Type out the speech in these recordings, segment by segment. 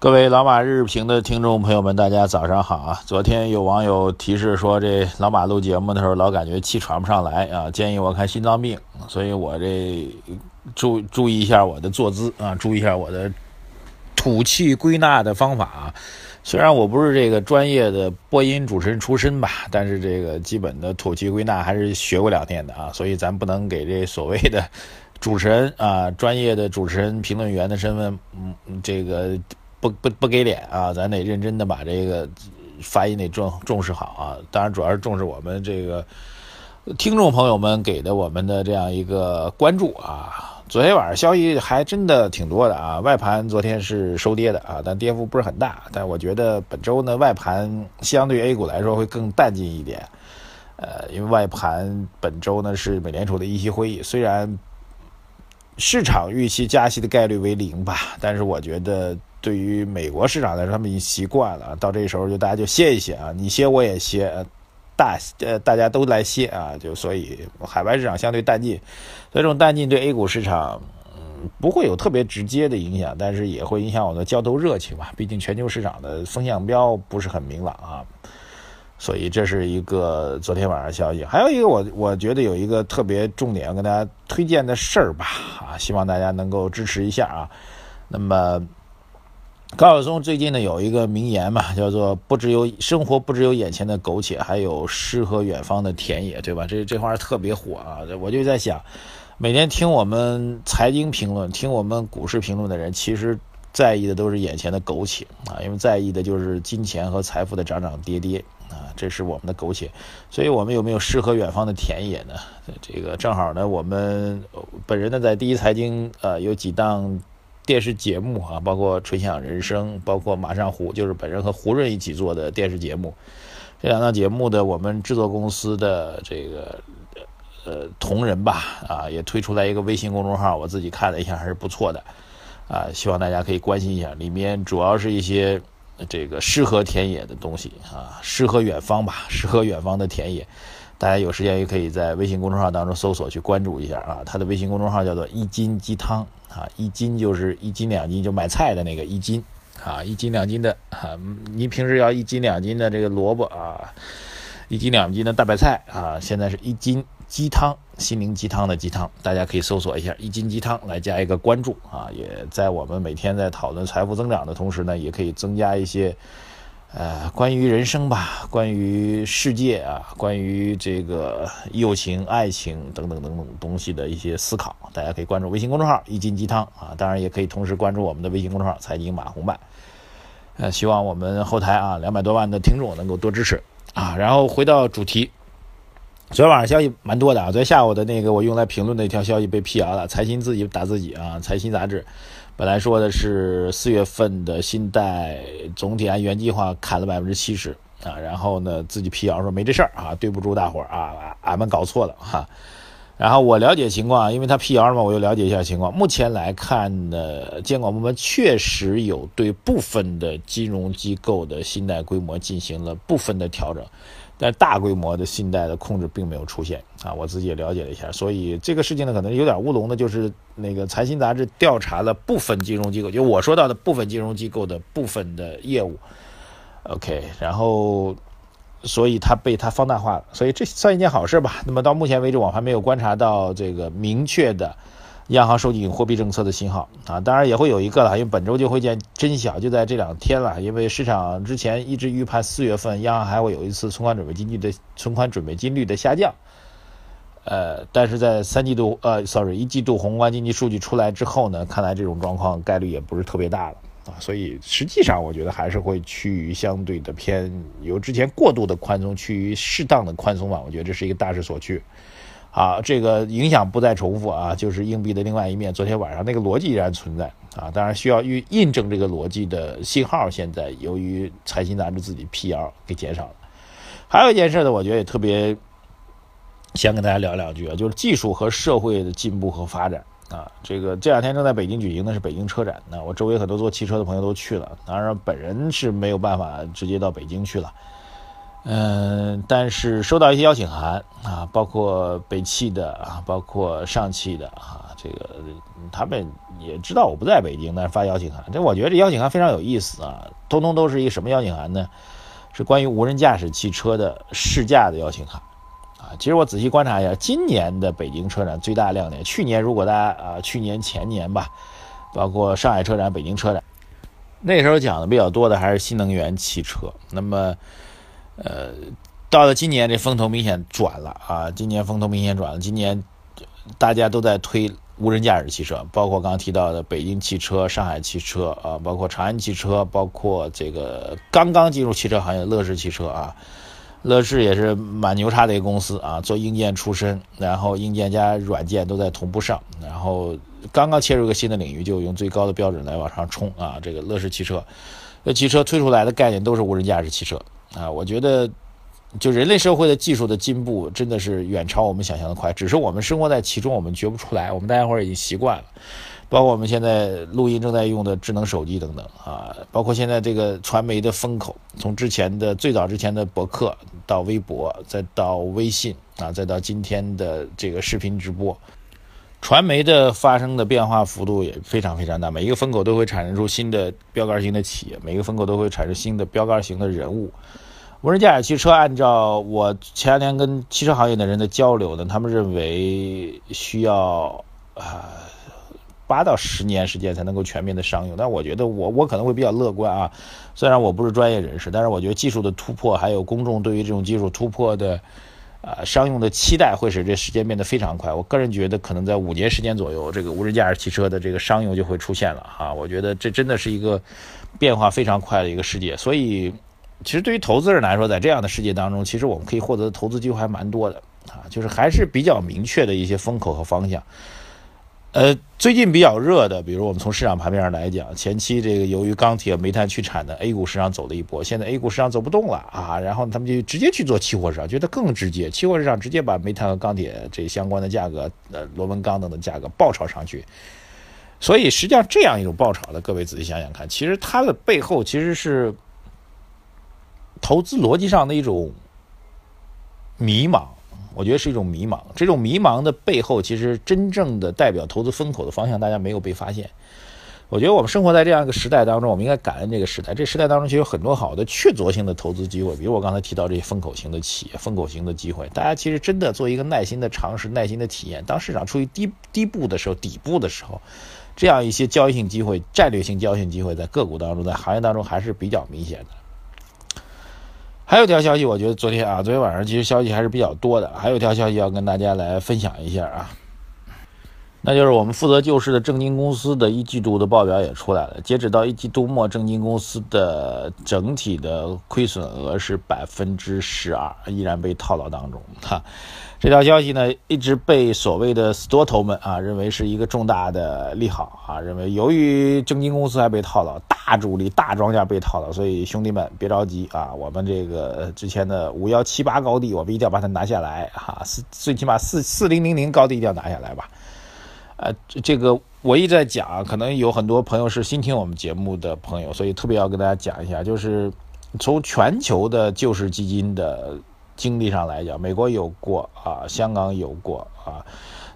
各位老马日评的听众朋友们，大家早上好啊！昨天有网友提示说，这老马录节目的时候老感觉气喘不上来啊，建议我看心脏病，所以我这注注意一下我的坐姿啊，注意一下我的吐气归纳的方法啊。虽然我不是这个专业的播音主持人出身吧，但是这个基本的吐气归纳还是学过两天的啊，所以咱不能给这所谓的 主持人啊，专业的主持人评论员的身份，嗯，这个。不不不给脸啊！咱得认真的把这个发音得重重视好啊！当然，主要是重视我们这个听众朋友们给的我们的这样一个关注啊！昨天晚上消息还真的挺多的啊！外盘昨天是收跌的啊，但跌幅不是很大。但我觉得本周呢，外盘相对 A 股来说会更淡静一点。呃，因为外盘本周呢是美联储的议息会议，虽然市场预期加息的概率为零吧，但是我觉得。对于美国市场来说，他们已经习惯了，到这时候就大家就歇一歇啊，你歇我也歇，大呃大家都来歇啊，就所以海外市场相对淡季，所以这种淡季对 A 股市场嗯不会有特别直接的影响，但是也会影响我的交投热情嘛，毕竟全球市场的风向标不是很明朗啊，所以这是一个昨天晚上消息，还有一个我我觉得有一个特别重点要跟大家推荐的事儿吧啊，希望大家能够支持一下啊，那么。高晓松最近呢有一个名言嘛，叫做“不只有生活，不只有眼前的苟且，还有诗和远方的田野”，对吧？这这话特别火啊！我就在想，每天听我们财经评论、听我们股市评论的人，其实在意的都是眼前的苟且啊，因为在意的就是金钱和财富的涨涨跌跌啊，这是我们的苟且。所以，我们有没有诗和远方的田野呢？这个正好呢，我们本人呢在第一财经呃有几档。电视节目啊，包括《吹响人生》，包括《马上胡》，就是本人和胡润一起做的电视节目。这两档节目的我们制作公司的这个呃同仁吧，啊，也推出来一个微信公众号，我自己看了一下，还是不错的。啊，希望大家可以关心一下，里面主要是一些这个诗和田野的东西啊，诗和远方吧，诗和远方的田野。大家有时间也可以在微信公众号当中搜索去关注一下啊，他的微信公众号叫做“一斤鸡汤”啊，一斤就是一斤两斤，就买菜的那个一斤啊，一斤两斤的啊，您平时要一斤两斤的这个萝卜啊，一斤两斤的大白菜啊，现在是一斤鸡汤，心灵鸡汤的鸡汤，大家可以搜索一下“一斤鸡汤”来加一个关注啊，也在我们每天在讨论财富增长的同时呢，也可以增加一些。呃，关于人生吧，关于世界啊，关于这个友情、爱情等等等等东西的一些思考，大家可以关注微信公众号“一斤鸡汤”啊，当然也可以同时关注我们的微信公众号“财经马红漫”。呃，希望我们后台啊两百多万的听众能够多支持啊。然后回到主题，昨天晚上消息蛮多的啊，昨天下午的那个我用来评论的一条消息被辟谣了，财新自己打自己啊，财新杂志。本来说的是四月份的信贷总体按原计划砍了百分之七十啊，然后呢自己辟谣说没这事儿啊，对不住大伙儿啊，俺们搞错了哈。然后我了解情况，因为他辟谣嘛，我又了解一下情况。目前来看呢，监管部门确实有对部分的金融机构的信贷规模进行了部分的调整。但大规模的信贷的控制并没有出现啊，我自己也了解了一下，所以这个事情呢可能有点乌龙的，就是那个财新杂志调查了部分金融机构，就我说到的部分金融机构的部分的业务，OK，然后所以它被它放大化了，所以这算一件好事吧。那么到目前为止，我还没有观察到这个明确的。央行收紧货币政策的信号啊，当然也会有一个了，因为本周就会见真晓，就在这两天了。因为市场之前一直预判四月份央行还会有一次存款准备金率的存款准备金率的下降，呃，但是在三季度呃，sorry，一季度宏观经济数据出来之后呢，看来这种状况概率也不是特别大了啊，所以实际上我觉得还是会趋于相对的偏由之前过度的宽松趋于适当的宽松吧，我觉得这是一个大势所趋。啊，这个影响不再重复啊，就是硬币的另外一面。昨天晚上那个逻辑依然存在啊，当然需要印印证这个逻辑的信号，现在由于财新杂志自己辟谣给减少了。还有一件事呢，我觉得也特别想跟大家聊两句啊，就是技术和社会的进步和发展啊。这个这两天正在北京举行的是北京车展，那我周围很多做汽车的朋友都去了，当然本人是没有办法直接到北京去了。嗯，但是收到一些邀请函啊，包括北汽的啊，包括上汽的啊，这个他们也知道我不在北京，但是发邀请函。这我觉得这邀请函非常有意思啊，通通都是一个什么邀请函呢？是关于无人驾驶汽车的试驾的邀请函啊。其实我仔细观察一下，今年的北京车展最大亮点，去年如果大家啊，去年前年吧，包括上海车展、北京车展，那时候讲的比较多的还是新能源汽车。那么呃，到了今年，这风头明显转了啊！今年风头明显转了，今年大家都在推无人驾驶汽车，包括刚刚提到的北京汽车、上海汽车啊，包括长安汽车，包括这个刚刚进入汽车行业乐视汽车啊。乐视也是蛮牛叉的一个公司啊，做硬件出身，然后硬件加软件都在同步上，然后刚刚切入一个新的领域，就用最高的标准来往上冲啊！这个乐视汽车，这汽车推出来的概念都是无人驾驶汽车。啊，我觉得，就人类社会的技术的进步真的是远超我们想象的快，只是我们生活在其中，我们觉不出来。我们大家伙儿已经习惯了，包括我们现在录音正在用的智能手机等等啊，包括现在这个传媒的风口，从之前的最早之前的博客到微博，再到微信啊，再到今天的这个视频直播，传媒的发生的变化幅度也非常非常大。每一个风口都会产生出新的标杆型的企业，每一个风口都会产生新的标杆型的人物。无人驾驶汽车，按照我前两天跟汽车行业的人的交流呢，他们认为需要啊八到十年时间才能够全面的商用。但我觉得我我可能会比较乐观啊，虽然我不是专业人士，但是我觉得技术的突破还有公众对于这种技术突破的啊商用的期待，会使这时间变得非常快。我个人觉得，可能在五年时间左右，这个无人驾驶汽车的这个商用就会出现了哈。我觉得这真的是一个变化非常快的一个世界，所以。其实对于投资人来说，在这样的世界当中，其实我们可以获得的投资机会还蛮多的啊，就是还是比较明确的一些风口和方向。呃，最近比较热的，比如我们从市场盘面上来讲，前期这个由于钢铁、煤炭去产的 A 股市场走了一波，现在 A 股市场走不动了啊，然后他们就直接去做期货市场，觉得更直接，期货市场直接把煤炭和钢铁这相关的价格，呃，螺纹钢等的价格爆炒上去。所以实际上这样一种爆炒的，各位仔细想想看，其实它的背后其实是。投资逻辑上的一种迷茫，我觉得是一种迷茫。这种迷茫的背后，其实真正的代表投资风口的方向，大家没有被发现。我觉得我们生活在这样一个时代当中，我们应该感恩这个时代。这时代当中其实有很多好的确凿性的投资机会，比如我刚才提到这些风口型的企业、风口型的机会。大家其实真的做一个耐心的尝试、耐心的体验。当市场处于低低部的时候、底部的时候，这样一些交易性机会、战略性交易性机会，在个股当中、在行业当中还是比较明显的。还有条消息，我觉得昨天啊，昨天晚上其实消息还是比较多的。还有一条消息要跟大家来分享一下啊，那就是我们负责救市的正金公司的一季度的报表也出来了。截止到一季度末，正金公司的整体的亏损额是百分之十二，依然被套牢当中哈。这条消息呢，一直被所谓的多头们啊认为是一个重大的利好啊，认为由于正金公司还被套牢，大主力、大庄家被套牢，所以兄弟们别着急啊，我们这个之前的五幺七八高地，我们一定要把它拿下来哈，四最起码四四零零零高地一定要拿下来吧。呃，这个我一直在讲，可能有很多朋友是新听我们节目的朋友，所以特别要跟大家讲一下，就是从全球的救市基金的。经历上来讲，美国有过啊，香港有过啊，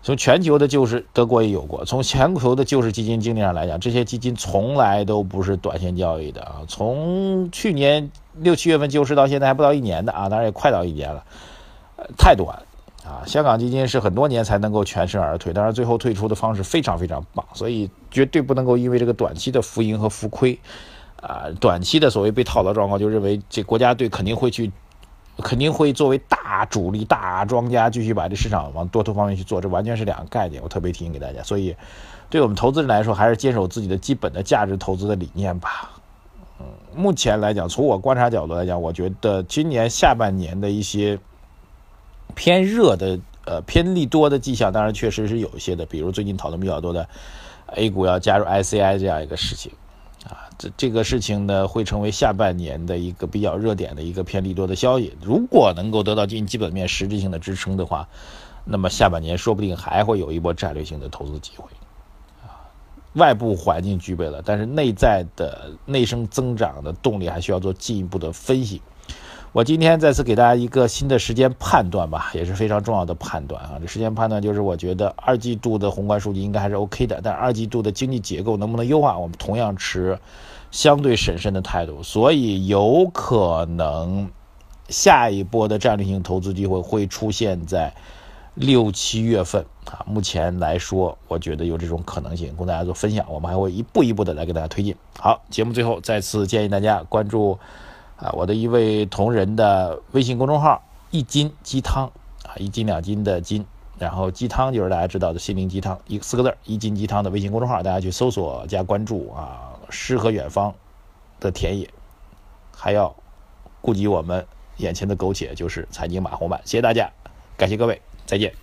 从全球的救市，德国也有过。从全球的救市基金经历上来讲，这些基金从来都不是短线交易的啊。从去年六七月份救市到现在还不到一年的啊，当然也快到一年了，呃太短啊。香港基金是很多年才能够全身而退，当然最后退出的方式非常非常棒，所以绝对不能够因为这个短期的浮盈和浮亏啊，短期的所谓被套牢状况，就认为这国家队肯定会去。肯定会作为大主力、大庄家继续把这市场往多头方面去做，这完全是两个概念。我特别提醒给大家，所以对我们投资人来说，还是坚守自己的基本的价值投资的理念吧。嗯，目前来讲，从我观察角度来讲，我觉得今年下半年的一些偏热的、呃偏利多的迹象，当然确实是有一些的，比如最近讨论比较多的 A 股要加入 ICI 这样一个事情。啊，这这个事情呢会成为下半年的一个比较热点的一个偏利多的消息。如果能够得到近基本面实质性的支撑的话，那么下半年说不定还会有一波战略性的投资机会。啊，外部环境具备了，但是内在的内生增长的动力还需要做进一步的分析。我今天再次给大家一个新的时间判断吧，也是非常重要的判断啊。这时间判断就是，我觉得二季度的宏观数据应该还是 OK 的，但二季度的经济结构能不能优化，我们同样持相对审慎的态度。所以有可能下一波的战略性投资机会会出现在六七月份啊。目前来说，我觉得有这种可能性，供大家做分享。我们还会一步一步的来给大家推进。好，节目最后再次建议大家关注。啊，我的一位同仁的微信公众号“一斤鸡汤”啊，一斤两斤的斤，然后鸡汤就是大家知道的心灵鸡汤，一四个字“一斤鸡汤”的微信公众号，大家去搜索加关注啊。诗和远方的田野，还要顾及我们眼前的苟且，就是财经马红版。谢谢大家，感谢各位，再见。